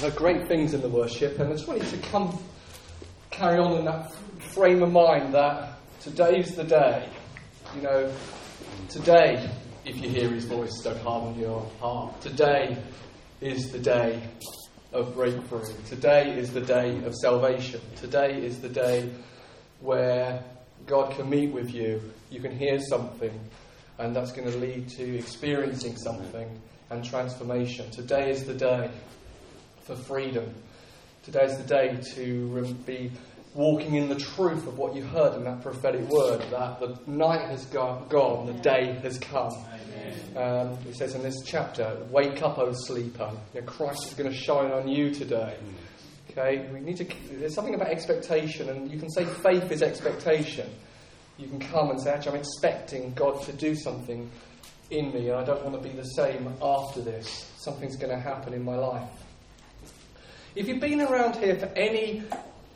There are great things in the worship, and I just want you to come carry on in that frame of mind that today's the day. You know, today, if you hear his voice, don't harden your heart. Today is the day of breakthrough. Today is the day of salvation. Today is the day where God can meet with you. You can hear something, and that's going to lead to experiencing something and transformation. Today is the day for freedom. Today is the day to be walking in the truth of what you heard in that prophetic word that the night has gone, the day has come. Um, it says in this chapter, Wake up, O sleeper. You know, Christ is going to shine on you today. Okay, we need to. There's something about expectation, and you can say faith is expectation. You can come and say, actually, I'm expecting God to do something in me, and I don't want to be the same after this. Something's going to happen in my life. If you've been around here for any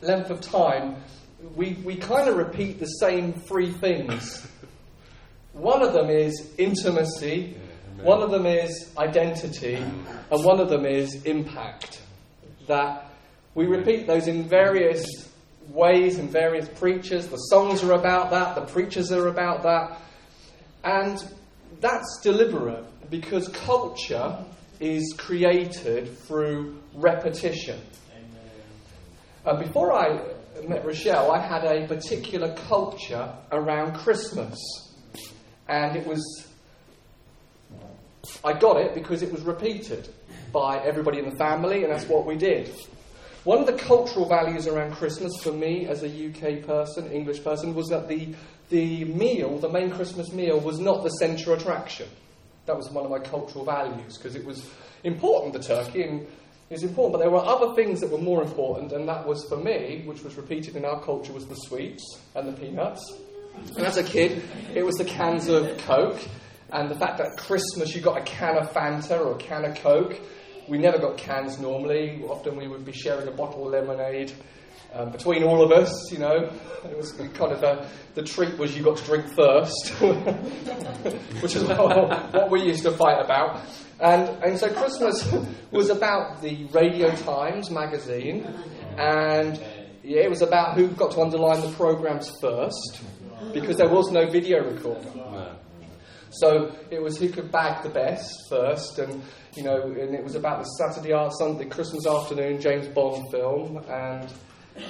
length of time, we, we kind of repeat the same three things. One of them is intimacy, one of them is identity, and one of them is impact. That we repeat those in various ways and various preachers. The songs are about that, the preachers are about that. And that's deliberate because culture is created through repetition. Uh, before I met Rochelle, I had a particular culture around Christmas. And it was, I got it because it was repeated by everybody in the family, and that's what we did. One of the cultural values around Christmas for me as a UK person, English person, was that the, the meal, the main Christmas meal, was not the centre attraction. That was one of my cultural values because it was important, the turkey, and it important, but there were other things that were more important, and that was for me, which was repeated in our culture, was the sweets and the peanuts. And as a kid, it was the cans of Coke, and the fact that Christmas you got a can of Fanta or a can of Coke. We never got cans normally. Often we would be sharing a bottle of lemonade um, between all of us, you know. It was kind of a, the treat was you got to drink first, which is what we used to fight about. And, and so Christmas was about the Radio Times magazine, and yeah, it was about who got to underline the programs first, because there was no video recorder. So it was who could bag the best first, and you know, and it was about the Saturday, Sunday, Christmas afternoon James Bond film, and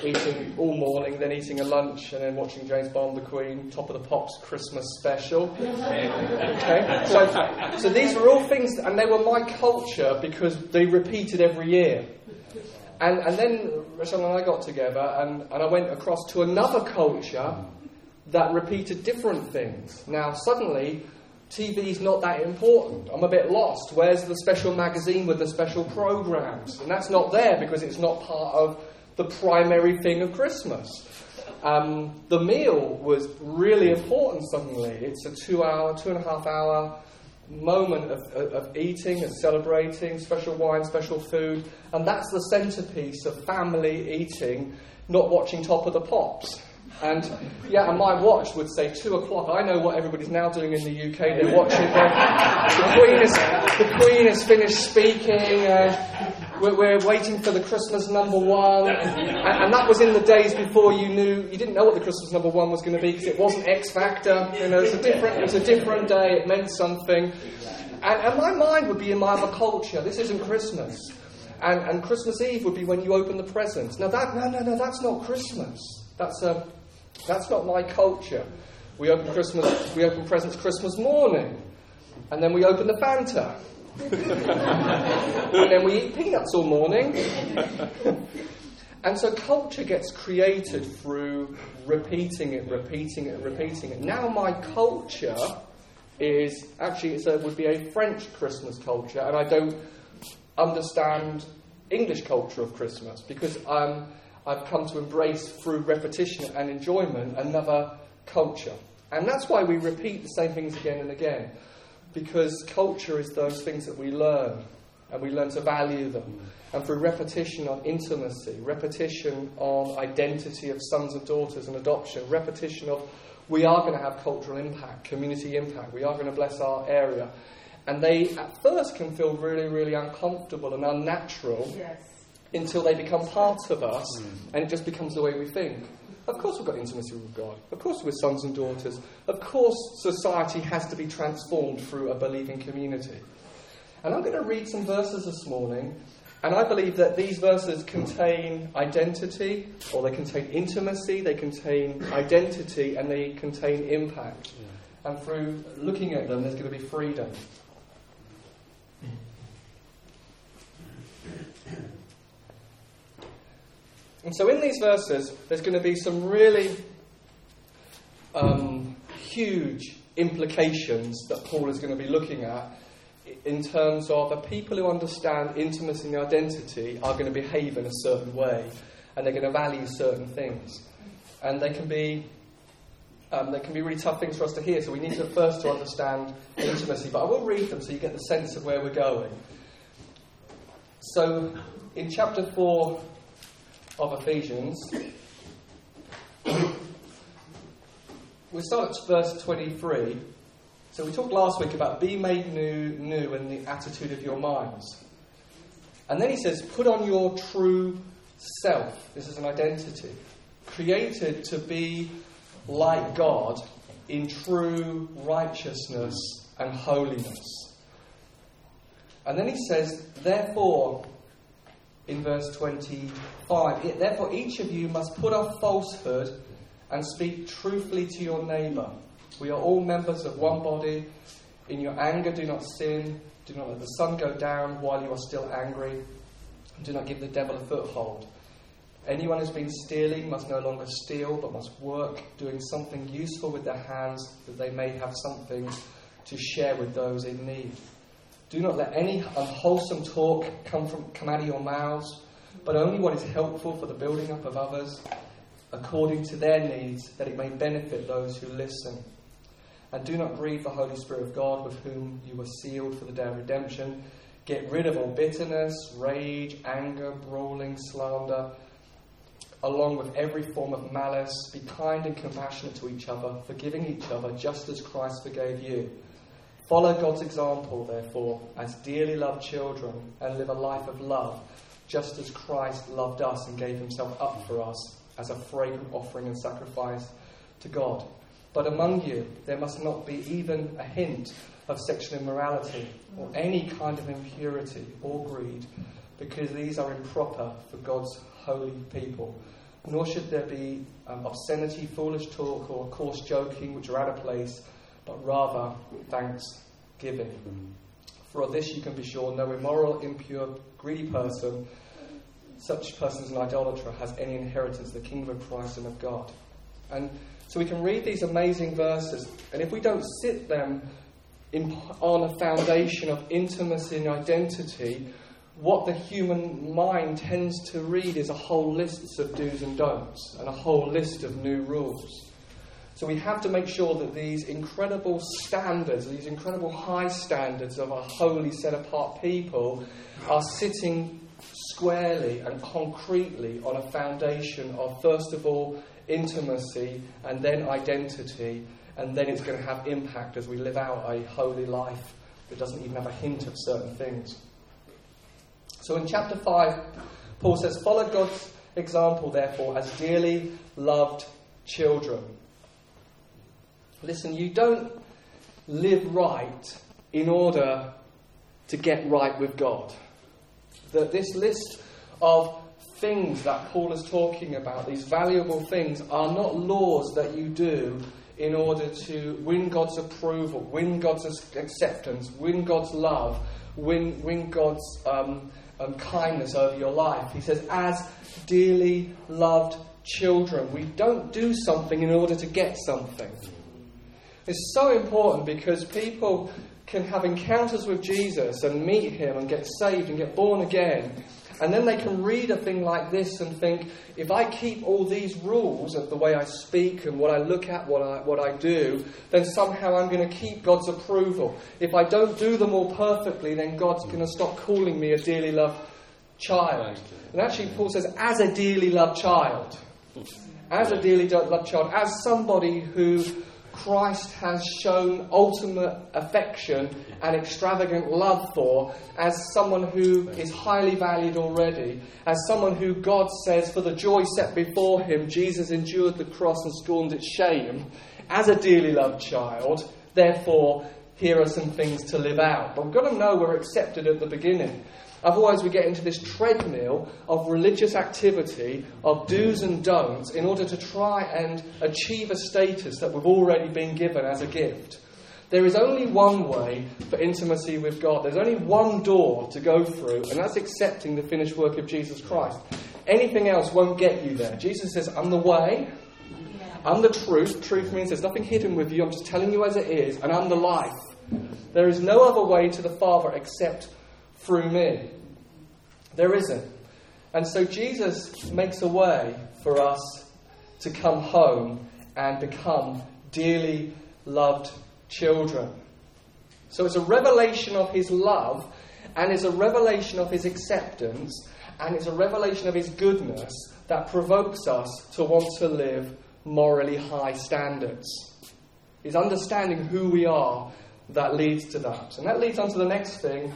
eating all morning, then eating a lunch, and then watching James Bond, The Queen, Top of the Pops Christmas special. Okay, so, so these were all things, and they were my culture because they repeated every year. And, and then Rachel and I got together, and, and I went across to another culture that repeated different things. Now, suddenly, TV's not that important. I'm a bit lost. Where's the special magazine with the special programs? And that's not there because it's not part of the primary thing of Christmas. Um, the meal was really important suddenly. It's a two hour, two and a half hour moment of, of, eating and celebrating, special wine, special food, and that's the centerpiece of family eating, not watching Top of the Pops. And yeah, and my watch would say two o'clock. I know what everybody's now doing in the UK. They're watching. the Queen is the Queen has finished speaking. Uh, we're, we're, waiting for the Christmas number one, and, and, that was in the days before you knew you didn't know what the Christmas number one was going to be because it wasn't X Factor. You know, it's a different it's a different day. It meant something, and, and my mind would be in my other culture. This isn't Christmas. And, and Christmas Eve would be when you open the presents. Now that no no no that's not Christmas. That's a that's not my culture. We open Christmas, we open presents Christmas morning, and then we open the Fanta, and then we eat peanuts all morning. and so culture gets created through repeating it, repeating it, repeating it. Now my culture is actually it would be a French Christmas culture, and I don't understand English culture of Christmas because um, I've come to embrace through repetition and enjoyment another culture. And that's why we repeat the same things again and again. Because culture is those things that we learn, and we learn to value them. And through repetition on intimacy, repetition on identity of sons and daughters and adoption, repetition of we are going to have cultural impact, community impact, we are going to bless our area. And they at first can feel really, really uncomfortable and unnatural. Yes until they become part of us mm. and it just becomes the way we think. Of course, we've got intimacy with God. Of course, we're sons and daughters. Of course, society has to be transformed through a believing community. And I'm going to read some verses this morning, and I believe that these verses contain identity, or they contain intimacy, they contain identity, and they contain impact. Yeah. And through looking at them, there's going to be freedom. And so in these verses, there's going to be some really um, huge implications that Paul is going to be looking at in terms of the people who understand intimacy and identity are going to behave in a certain way and they're going to value certain things. And they can be um, they can be really tough things for us to hear, so we need to first to understand intimacy. But I will read them so you get the sense of where we're going. So, in chapter 4, of Ephesians. we start at verse 23. So we talked last week about be made new, new in the attitude of your minds. And then he says, put on your true self. This is an identity. Created to be like God in true righteousness and holiness. And then he says, therefore, in verse 25. Therefore, each of you must put off falsehood and speak truthfully to your neighbour. We are all members of one body. In your anger, do not sin. Do not let the sun go down while you are still angry. Do not give the devil a foothold. Anyone who's been stealing must no longer steal, but must work, doing something useful with their hands, that they may have something to share with those in need. Do not let any unwholesome talk come, from, come out of your mouths, but only what is helpful for the building up of others, according to their needs, that it may benefit those who listen. And do not grieve the Holy Spirit of God, with whom you were sealed for the day of redemption. Get rid of all bitterness, rage, anger, brawling, slander, along with every form of malice. Be kind and compassionate to each other, forgiving each other, just as Christ forgave you. Follow God's example, therefore, as dearly loved children, and live a life of love, just as Christ loved us and gave himself up for us as a fragrant offering and sacrifice to God. But among you, there must not be even a hint of sexual immorality or any kind of impurity or greed, because these are improper for God's holy people. Nor should there be um, obscenity, foolish talk, or coarse joking, which are out of place but rather thanksgiving. For of this you can be sure no immoral, impure, greedy person, such person as an idolater, has any inheritance, the kingdom of Christ and of God. And so we can read these amazing verses, and if we don't sit them in, on a foundation of intimacy and identity, what the human mind tends to read is a whole list of do's and don'ts and a whole list of new rules. So we have to make sure that these incredible standards, these incredible high standards of a holy, set apart people, are sitting squarely and concretely on a foundation of, first of all, intimacy and then identity, and then it's going to have impact as we live out a holy life that doesn't even have a hint of certain things. So in chapter 5, Paul says, Follow God's example, therefore, as dearly loved children. Listen, you don't live right in order to get right with God. That this list of things that Paul is talking about, these valuable things, are not laws that you do in order to win God's approval, win God's acceptance, win God's love, win, win God's um, um, kindness over your life. He says, as dearly loved children, we don't do something in order to get something. It's so important because people can have encounters with Jesus and meet him and get saved and get born again. And then they can read a thing like this and think, if I keep all these rules of the way I speak and what I look at, what I, what I do, then somehow I'm going to keep God's approval. If I don't do them all perfectly, then God's going to stop calling me a dearly loved child. And actually, Paul says, as a dearly loved child, as a dearly loved child, as somebody who Christ has shown ultimate affection and extravagant love for as someone who is highly valued already, as someone who God says, for the joy set before him, Jesus endured the cross and scorned its shame, as a dearly loved child. Therefore, here are some things to live out. But we've got to know we're accepted at the beginning. Otherwise, we get into this treadmill of religious activity, of do's and don'ts, in order to try and achieve a status that we've already been given as a gift. There is only one way for intimacy with God. There's only one door to go through, and that's accepting the finished work of Jesus Christ. Anything else won't get you there. Jesus says, I'm the way, I'm the truth. Truth means there's nothing hidden with you. I'm just telling you as it is, and I'm the life. There is no other way to the Father except through me. There isn't. And so Jesus makes a way for us to come home and become dearly loved children. So it's a revelation of his love, and it's a revelation of his acceptance, and it's a revelation of his goodness that provokes us to want to live morally high standards. It's understanding who we are that leads to that. And that leads on to the next thing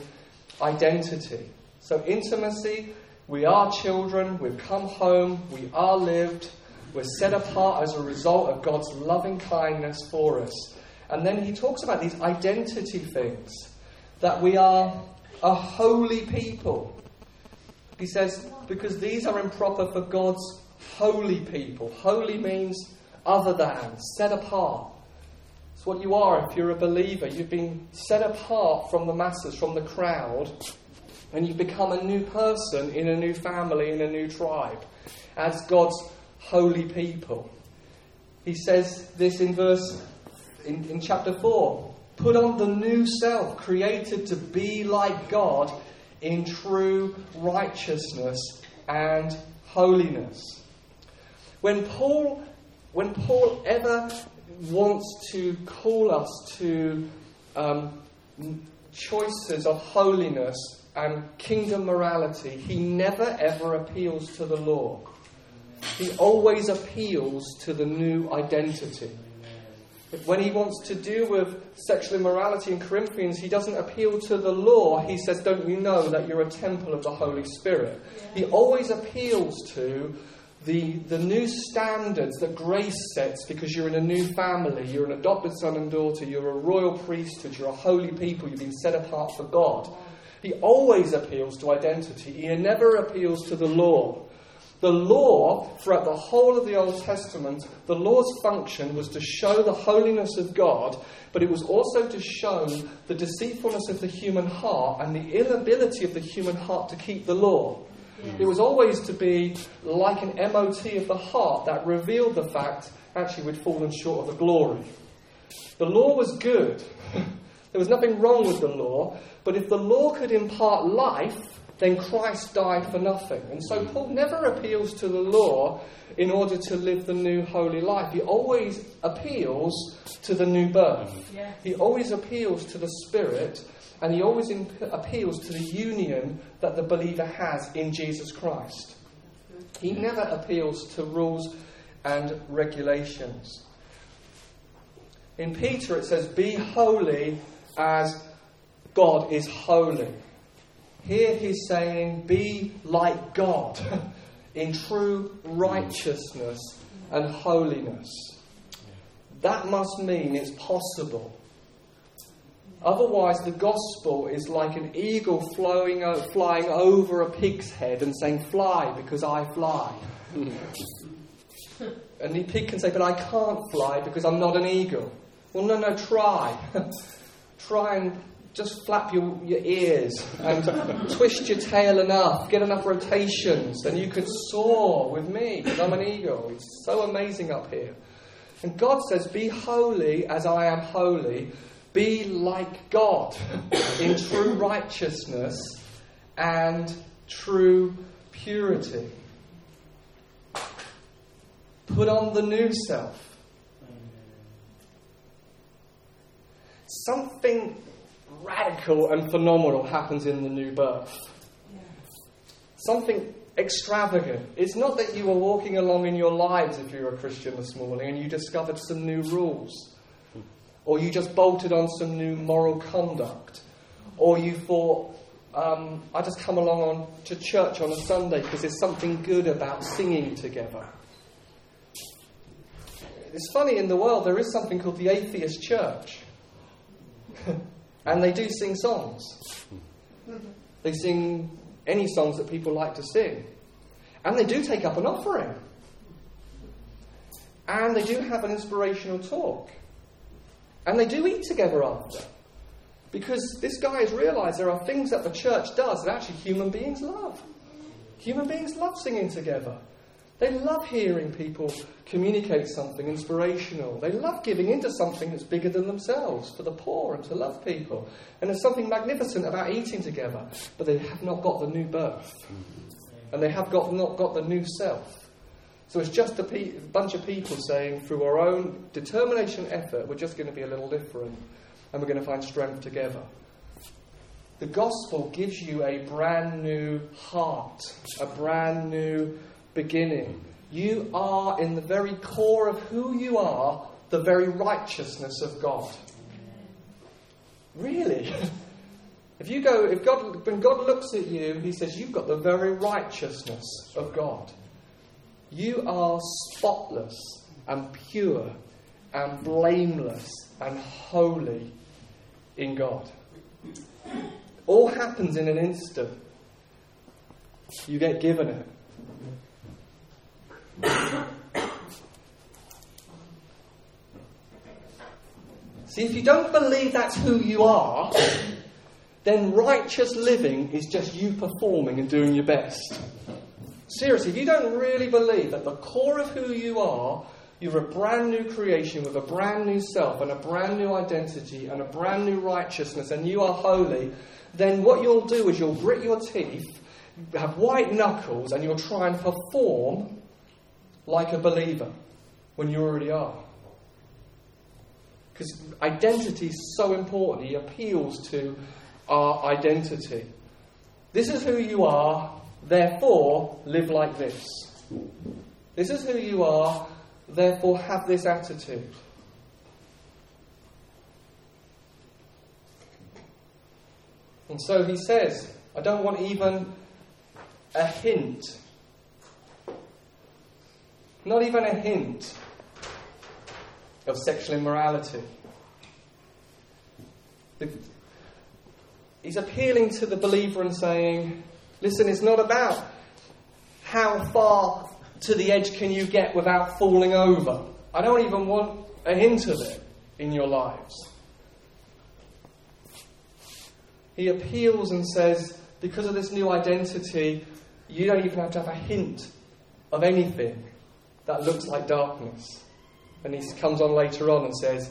identity. So, intimacy, we are children, we've come home, we are lived, we're set apart as a result of God's loving kindness for us. And then he talks about these identity things that we are a holy people. He says, because these are improper for God's holy people. Holy means other than, set apart. It's what you are if you're a believer. You've been set apart from the masses, from the crowd, and you've become a new person in a new family, in a new tribe, as God's holy people. He says this in verse in, in chapter 4. Put on the new self, created to be like God in true righteousness and holiness. When Paul, when Paul ever wants to call us to um, choices of holiness and kingdom morality, he never ever appeals to the law. He always appeals to the new identity. When he wants to deal with sexual immorality in Corinthians, he doesn't appeal to the law. He says, Don't you know that you're a temple of the Holy Spirit? He always appeals to the, the new standards that grace sets because you're in a new family, you're an adopted son and daughter, you're a royal priesthood, you're a holy people, you've been set apart for God. He always appeals to identity, he never appeals to the law. The law, throughout the whole of the Old Testament, the law's function was to show the holiness of God, but it was also to show the deceitfulness of the human heart and the inability of the human heart to keep the law. It was always to be like an MOT of the heart that revealed the fact actually we'd fallen short of the glory. The law was good. there was nothing wrong with the law, but if the law could impart life, then Christ died for nothing. And so mm. Paul never appeals to the law in order to live the new holy life. He always appeals to the new birth. He always appeals to the Spirit and he always imp- appeals to the union that the believer has in Jesus Christ. He never appeals to rules and regulations. In Peter, it says, Be holy as God is holy. Here he's saying, Be like God in true righteousness and holiness. That must mean it's possible Otherwise, the gospel is like an eagle flowing, flying over a pig's head and saying, Fly because I fly. and the pig can say, But I can't fly because I'm not an eagle. Well, no, no, try. try and just flap your, your ears and twist your tail enough, get enough rotations, and you could soar with me because I'm an eagle. It's so amazing up here. And God says, Be holy as I am holy. Be like God in true righteousness and true purity. Put on the new self. Something radical and phenomenal happens in the new birth. Something extravagant. It's not that you were walking along in your lives if you're a Christian this morning and you discovered some new rules or you just bolted on some new moral conduct, or you thought, um, I just come along on, to church on a Sunday because there's something good about singing together. It's funny, in the world there is something called the atheist church. and they do sing songs. They sing any songs that people like to sing. And they do take up an offering. And they do have an inspirational talk. And they do eat together after. Because this guy has realized there are things that the church does that actually human beings love. Human beings love singing together. They love hearing people communicate something inspirational. They love giving into something that's bigger than themselves for the poor and to love people. And there's something magnificent about eating together, but they have not got the new birth. And they have got, not got the new self. So it's just a pe- bunch of people saying, through our own determination and effort, we're just going to be a little different and we're going to find strength together. The gospel gives you a brand new heart, a brand new beginning. You are, in the very core of who you are, the very righteousness of God. Really? If you go, if God, when God looks at you, He says, You've got the very righteousness of God. You are spotless and pure and blameless and holy in God. All happens in an instant. You get given it. See, if you don't believe that's who you are, then righteous living is just you performing and doing your best. Seriously, if you don't really believe that the core of who you are, you're a brand new creation with a brand new self and a brand new identity and a brand new righteousness, and you are holy, then what you'll do is you'll grit your teeth, have white knuckles, and you'll try and perform like a believer when you already are. Because identity is so important, he appeals to our identity. This is who you are, therefore live like this. This is who you are, therefore have this attitude. And so he says, I don't want even a hint not even a hint of sexual immorality. He's appealing to the believer and saying, listen, it's not about how far to the edge can you get without falling over. I don't even want a hint of it in your lives. He appeals and says, because of this new identity, you don't even have to have a hint of anything that looks like darkness. And he comes on later on and says,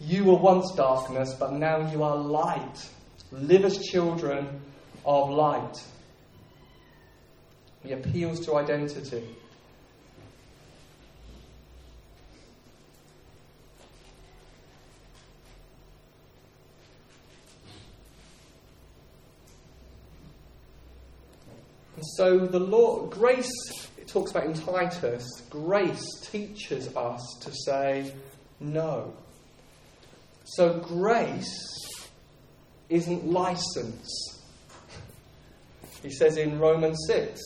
You were once darkness, but now you are light. Live as children of light. He appeals to identity. And so the law, grace it talks about in Titus, grace teaches us to say no. So grace isn't license. He says in Romans 6,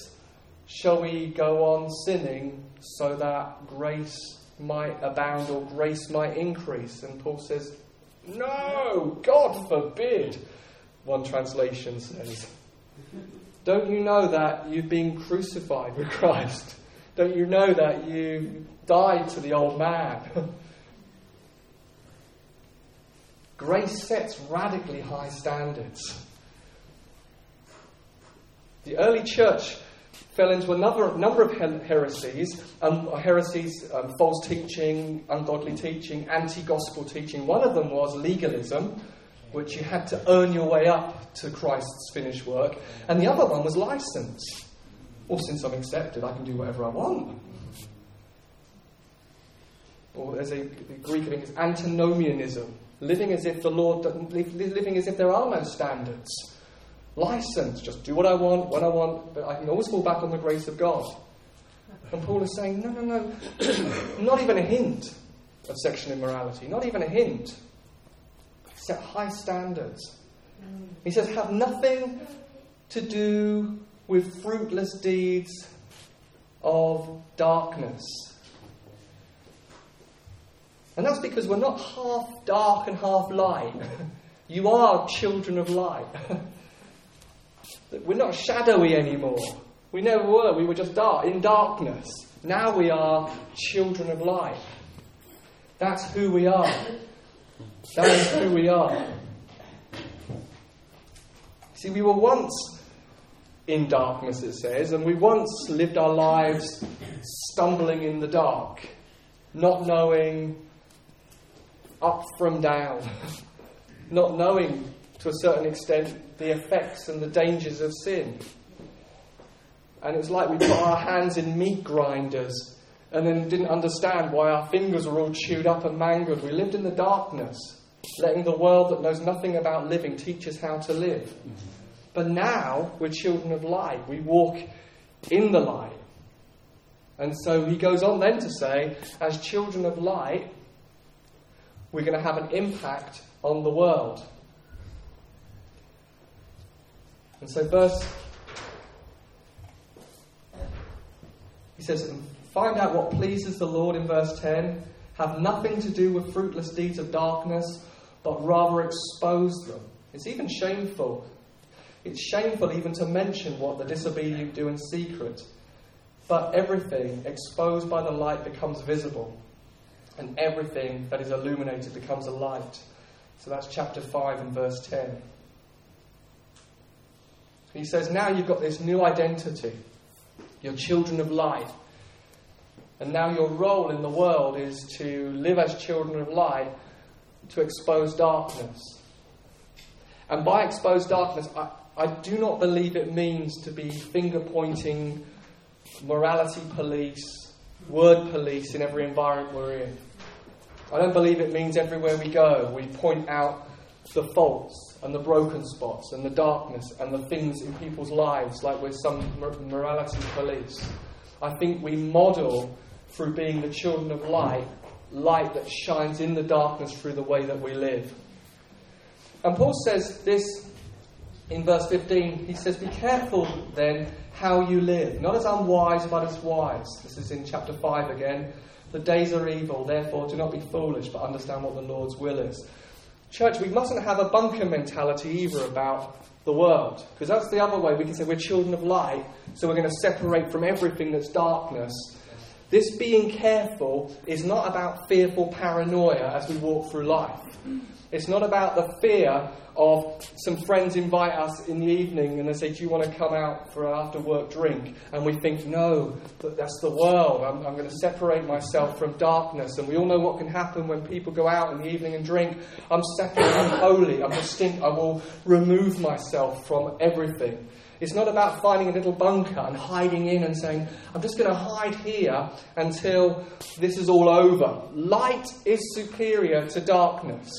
shall we go on sinning so that grace might abound or grace might increase? And Paul says, no, God forbid, one translation says. Don't you know that you've been crucified with Christ? Don't you know that you died to the old man? Grace sets radically high standards. The early church fell into a number, number of heresies, um, heresies, um, false teaching, ungodly teaching, anti gospel teaching. One of them was legalism, which you had to earn your way up to Christ's finished work, and the other one was license. Well, since I'm accepted, I can do whatever I want. Or there's a Greek thing is antinomianism, living as if the Lord living as if there are no standards. License, just do what I want, when I want, but I can always fall back on the grace of God. And Paul is saying, no, no, no, not even a hint. of sexual immorality, not even a hint. Set high standards. He says, have nothing to do with fruitless deeds of darkness. And that's because we're not half dark and half light. you are children of light. we're not shadowy anymore. We never were. We were just dark, in darkness. Now we are children of light. That's who we are. That is who we are. See, we were once in darkness, it says, and we once lived our lives stumbling in the dark, not knowing up from down, not knowing to a certain extent the effects and the dangers of sin. And it was like we put our hands in meat grinders and then didn't understand why our fingers were all chewed up and mangled. We lived in the darkness, letting the world that knows nothing about living teach us how to live. But now we're children of light. We walk in the light. And so he goes on then to say, as children of light, we're going to have an impact on the world. And so, verse. He says, Find out what pleases the Lord in verse 10. Have nothing to do with fruitless deeds of darkness, but rather expose them. It's even shameful. It's shameful even to mention what the disobedient do in secret. But everything exposed by the light becomes visible and everything that is illuminated becomes a light. So that's chapter 5 and verse 10. He says, Now you've got this new identity. You're children of light. And now your role in the world is to live as children of light to expose darkness. And by expose darkness, I, I do not believe it means to be finger pointing morality police, word police in every environment we're in. I don't believe it means everywhere we go we point out the faults and the broken spots and the darkness and the things in people's lives like we're some morality police. I think we model through being the children of light, light that shines in the darkness through the way that we live. And Paul says this in verse 15. He says, Be careful then how you live, not as unwise, but as wise. This is in chapter 5 again. The days are evil, therefore do not be foolish, but understand what the Lord's will is. Church, we mustn't have a bunker mentality either about the world, because that's the other way we can say we're children of light, so we're going to separate from everything that's darkness. This being careful is not about fearful paranoia as we walk through life. It's not about the fear of some friends invite us in the evening and they say, Do you want to come out for an after work drink? And we think, No, that's the world. I'm, I'm going to separate myself from darkness. And we all know what can happen when people go out in the evening and drink. I'm separate, I'm holy, I'm distinct. I will remove myself from everything. It's not about finding a little bunker and hiding in and saying, I'm just going to hide here until this is all over. Light is superior to darkness.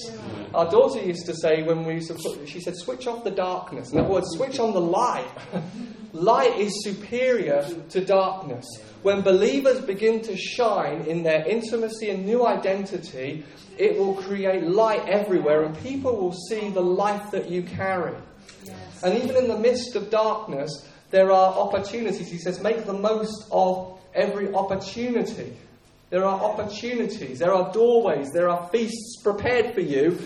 Our daughter used to say when we used to she said, switch off the darkness. In other words, switch on the light. light is superior to darkness. When believers begin to shine in their intimacy and new identity, it will create light everywhere and people will see the life that you carry. And even in the midst of darkness, there are opportunities. He says, make the most of every opportunity. There are opportunities, there are doorways, there are feasts prepared for you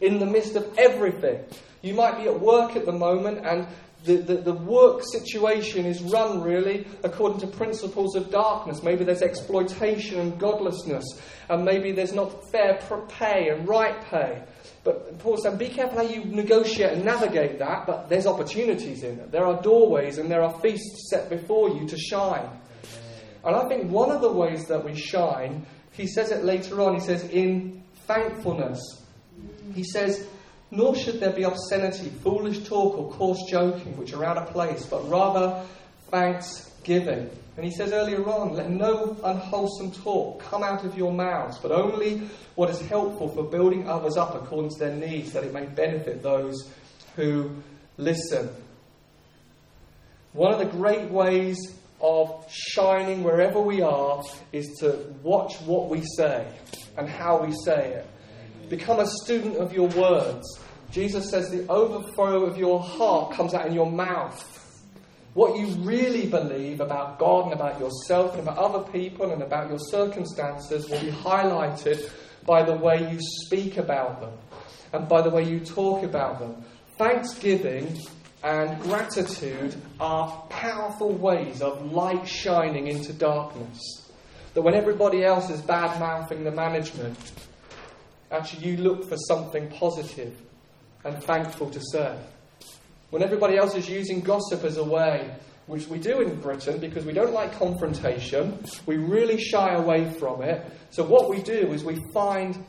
in the midst of everything. You might be at work at the moment and the, the, the, work situation is run really according to principles of darkness. Maybe there's exploitation and godlessness, and maybe there's not fair pay and right pay. But Paul said, be careful how you negotiate and navigate that, but there's opportunities in it. There are doorways and there are feasts set before you to shine. And I think one of the ways that we shine, he says it later on, he says, in thankfulness. He says, nor should there be obscenity, foolish talk, or coarse joking, which are out of place, but rather thanksgiving. And he says earlier on, let no unwholesome talk come out of your mouths, but only what is helpful for building others up according to their needs, that it may benefit those who listen. One of the great ways of shining wherever we are is to watch what we say. and how we say it. Become a student of your words. Jesus says the overflow of your heart comes out in your mouth. What you really believe about God and about yourself and about other people and about your circumstances will be highlighted by the way you speak about them and by the way you talk about them. Thanksgiving and gratitude are powerful ways of light shining into darkness. That when everybody else is bad mouthing the management, actually you look for something positive and thankful to say. When everybody else is using gossip as a way, which we do in Britain because we don't like confrontation, we really shy away from it. So, what we do is we find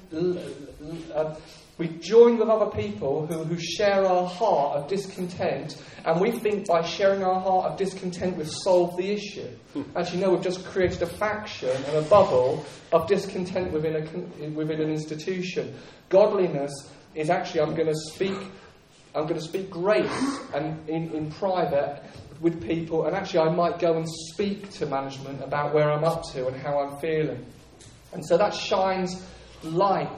uh, we join with other people who, who share our heart of discontent, and we think by sharing our heart of discontent we've solved the issue. Actually, no, we've just created a faction and a bubble of discontent within, a, within an institution. Godliness is actually, I'm going to speak. I'm going to speak grace and in, in private with people, and actually, I might go and speak to management about where I'm up to and how I'm feeling. And so that shines light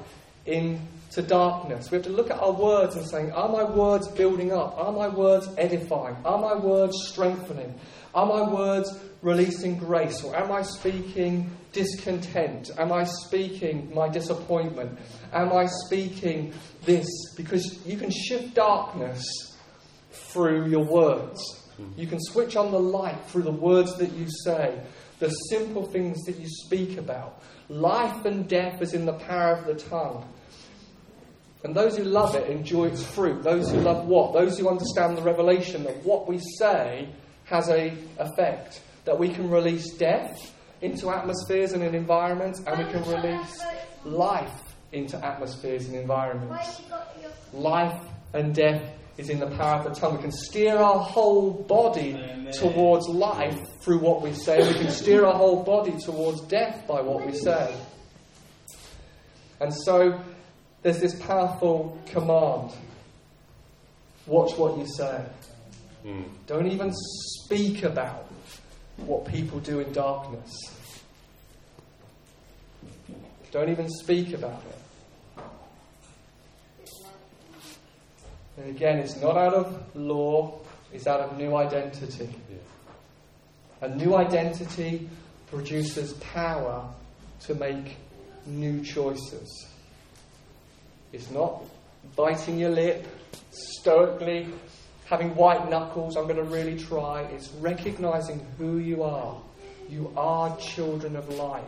in to darkness. We have to look at our words and saying, Are my words building up? Are my words edifying? Are my words strengthening? Are my words releasing grace? Or am I speaking discontent? Am I speaking my disappointment? Am I speaking this? Because you can shift darkness through your words. You can switch on the light through the words that you say, the simple things that you speak about. Life and death is in the power of the tongue. And those who love it enjoy its fruit. Those who love what? Those who understand the revelation that what we say has a effect. That we can release death into atmospheres and in environments, and we can release life into atmospheres and environments. Life and death is in the power of the tongue. We can steer our whole body towards life through what we say. We can steer our whole body towards death by what we say. And so there's this powerful command watch what you say. Mm. Don't even speak about what people do in darkness. Don't even speak about it. And again, it's not out of law, it's out of new identity. Yeah. A new identity produces power to make new choices. It's not biting your lip, stoically having white knuckles, I'm going to really try. It's recognizing who you are. You are children of light.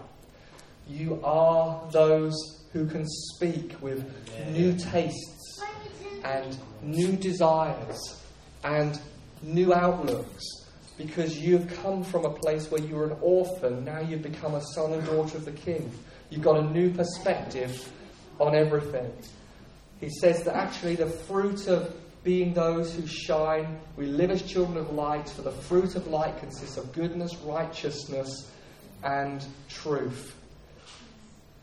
You are those who can speak with new tastes and new desires and new outlooks because you've come from a place where you were an orphan, now you've become a son and daughter of the king. You've got a new perspective on everything. He says that actually the fruit of being those who shine, we live as children of light, for the fruit of light consists of goodness, righteousness, and truth.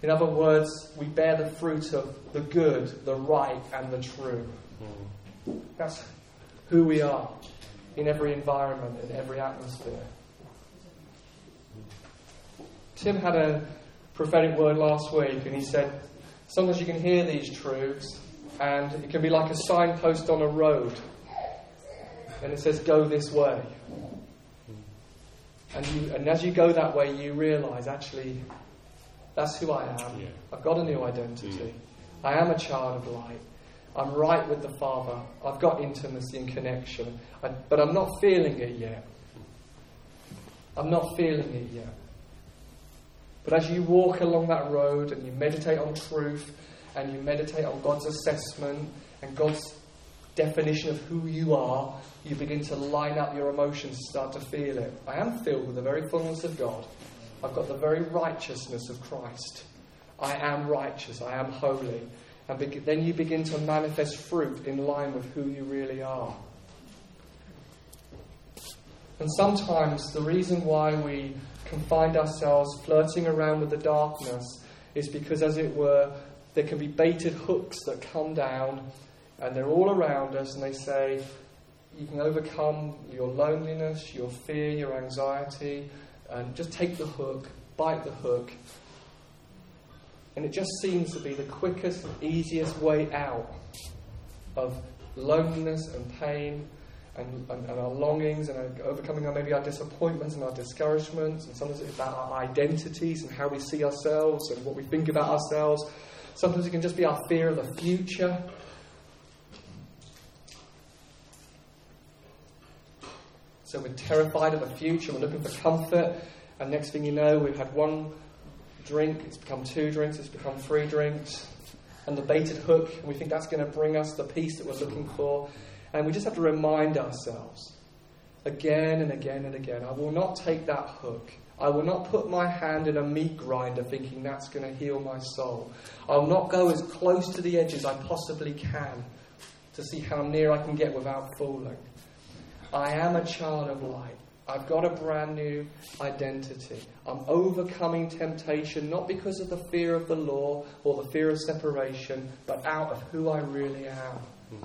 In other words, we bear the fruit of the good, the right, and the true. That's who we are in every environment, in every atmosphere. Tim had a prophetic word last week, and he said, Sometimes you can hear these truths, and it can be like a signpost on a road. And it says, Go this way. And, you, and as you go that way, you realize actually, that's who I am. Yeah. I've got a new identity. Mm. I am a child of light. I'm right with the Father. I've got intimacy and connection. I, but I'm not feeling it yet. I'm not feeling it yet. But as you walk along that road and you meditate on truth and you meditate on God's assessment and God's definition of who you are, you begin to line up your emotions, start to feel it. I am filled with the very fullness of God. I've got the very righteousness of Christ. I am righteous. I am holy. And be- then you begin to manifest fruit in line with who you really are. And sometimes the reason why we can find ourselves flirting around with the darkness is because, as it were, there can be baited hooks that come down and they're all around us and they say, you can overcome your loneliness, your fear, your anxiety, and just take the hook, bite the hook. And it just seems to be the quickest, and easiest way out of loneliness and pain and, and, and, our longings and overcoming our, maybe our disappointments and our discouragements. And sometimes it's about our identities and how we see ourselves and what we think about ourselves. Sometimes it can just be our fear of the future. So we're terrified of the future, we're looking for comfort, and next thing you know, we've had one drink, it's become two drinks, it's become three drinks, and the baited hook, and we think that's going to bring us the peace that we're looking for. And we just have to remind ourselves again and again and again I will not take that hook. I will not put my hand in a meat grinder thinking that's going to heal my soul. I will not go as close to the edge as I possibly can to see how near I can get without falling. I am a child of light. I've got a brand new identity. I'm overcoming temptation not because of the fear of the law or the fear of separation, but out of who I really am. Mm-hmm.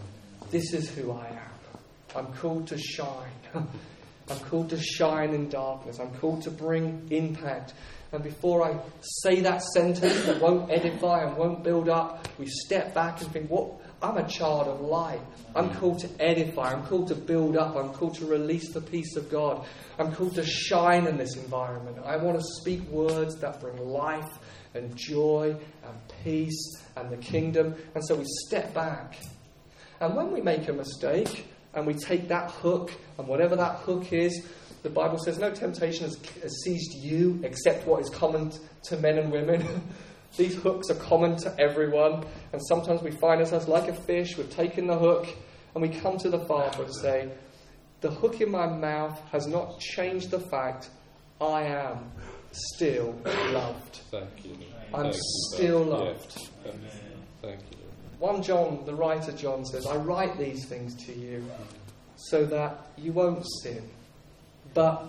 This is who I am. I'm called to shine. I'm called to shine in darkness. I'm called to bring impact. And before I say that sentence that won't edify and won't build up, we step back and think, what? I'm a child of light. I'm called to edify. I'm called to build up. I'm called to release the peace of God. I'm called to shine in this environment. I want to speak words that bring life and joy and peace and the kingdom. And so we step back. And when we make a mistake and we take that hook, and whatever that hook is, the Bible says no temptation has seized you except what is common to men and women. These hooks are common to everyone, and sometimes we find ourselves like a fish, we've taken the hook, and we come to the Father and say, The hook in my mouth has not changed the fact I am still loved. Thank you. I'm Thank still you. loved. Yeah. Thank you. 1 John, the writer John says, I write these things to you so that you won't sin. But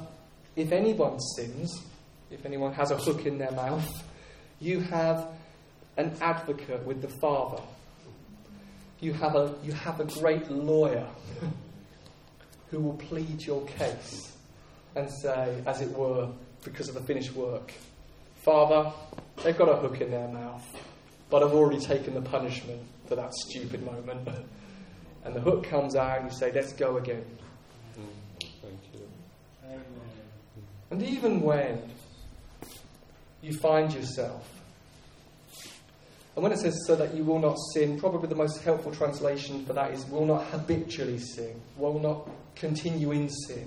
if anyone sins, if anyone has a hook in their mouth, you have an advocate with the Father. You have a, you have a great lawyer who will plead your case and say, as it were, because of the finished work, Father, they've got a hook in their mouth, but I've already taken the punishment for that stupid moment. And the hook comes out, and you say, Let's go again. Thank you. And even when you find yourself, and when it says so that you will not sin, probably the most helpful translation for that is will not habitually sin, will not continue in sin.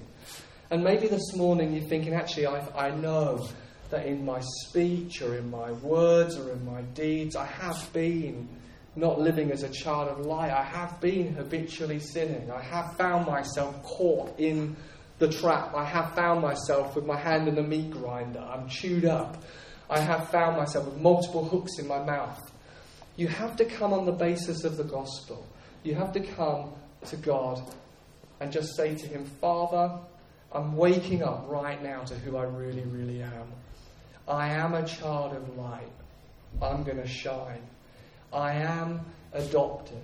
And maybe this morning you're thinking, actually, I, I know that in my speech or in my words or in my deeds, I have been not living as a child of light. I have been habitually sinning. I have found myself caught in the trap. I have found myself with my hand in the meat grinder. I'm chewed up. I have found myself with multiple hooks in my mouth. You have to come on the basis of the gospel. You have to come to God and just say to Him, Father, I'm waking up right now to who I really, really am. I am a child of light. I'm going to shine. I am adopted.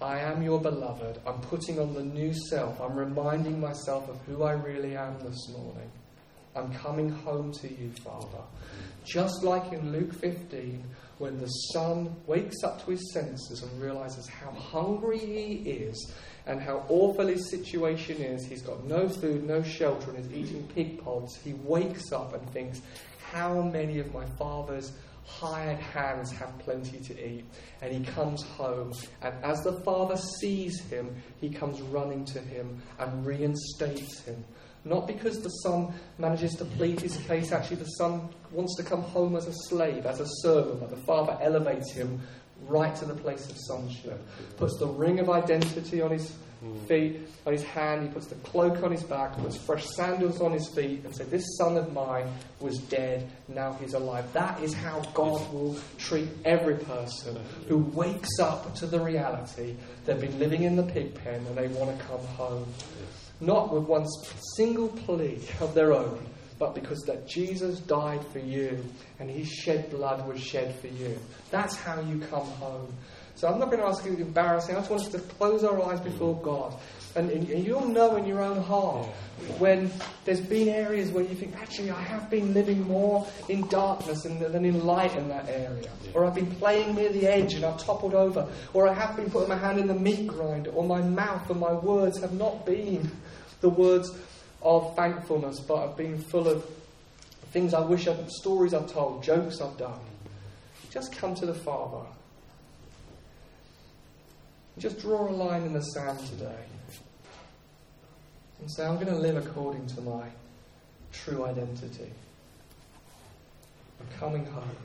I am your beloved. I'm putting on the new self. I'm reminding myself of who I really am this morning. I'm coming home to you, Father. Just like in Luke 15, when the son wakes up to his senses and realizes how hungry he is and how awful his situation is. He's got no food, no shelter, and is eating pig pods. He wakes up and thinks, How many of my father's hired hands have plenty to eat? And he comes home, and as the father sees him, he comes running to him and reinstates him. Not because the son manages to plead his case, actually, the son wants to come home as a slave, as a servant, but the father elevates him right to the place of sonship. Puts the ring of identity on his feet, on his hand, he puts the cloak on his back, puts fresh sandals on his feet, and says, This son of mine was dead, now he's alive. That is how God will treat every person who wakes up to the reality they've been living in the pig pen and they want to come home. Not with one single plea of their own, but because that Jesus died for you and his shed blood was shed for you. That's how you come home. So I'm not going to ask you embarrassing. I just want us to close our eyes before God And, and you'll know in your own heart when there's been areas where you think, actually, I have been living more in darkness than in light in that area. Or I've been playing near the edge and I've toppled over. Or I have been putting my hand in the meat grinder. Or my mouth and my words have not been the words of thankfulness, but I've been full of things I wish I'd, stories I've told, jokes I've done. Just come to the Father. Just draw a line in the sand today and say, I'm going to live according to my true identity. I'm coming home.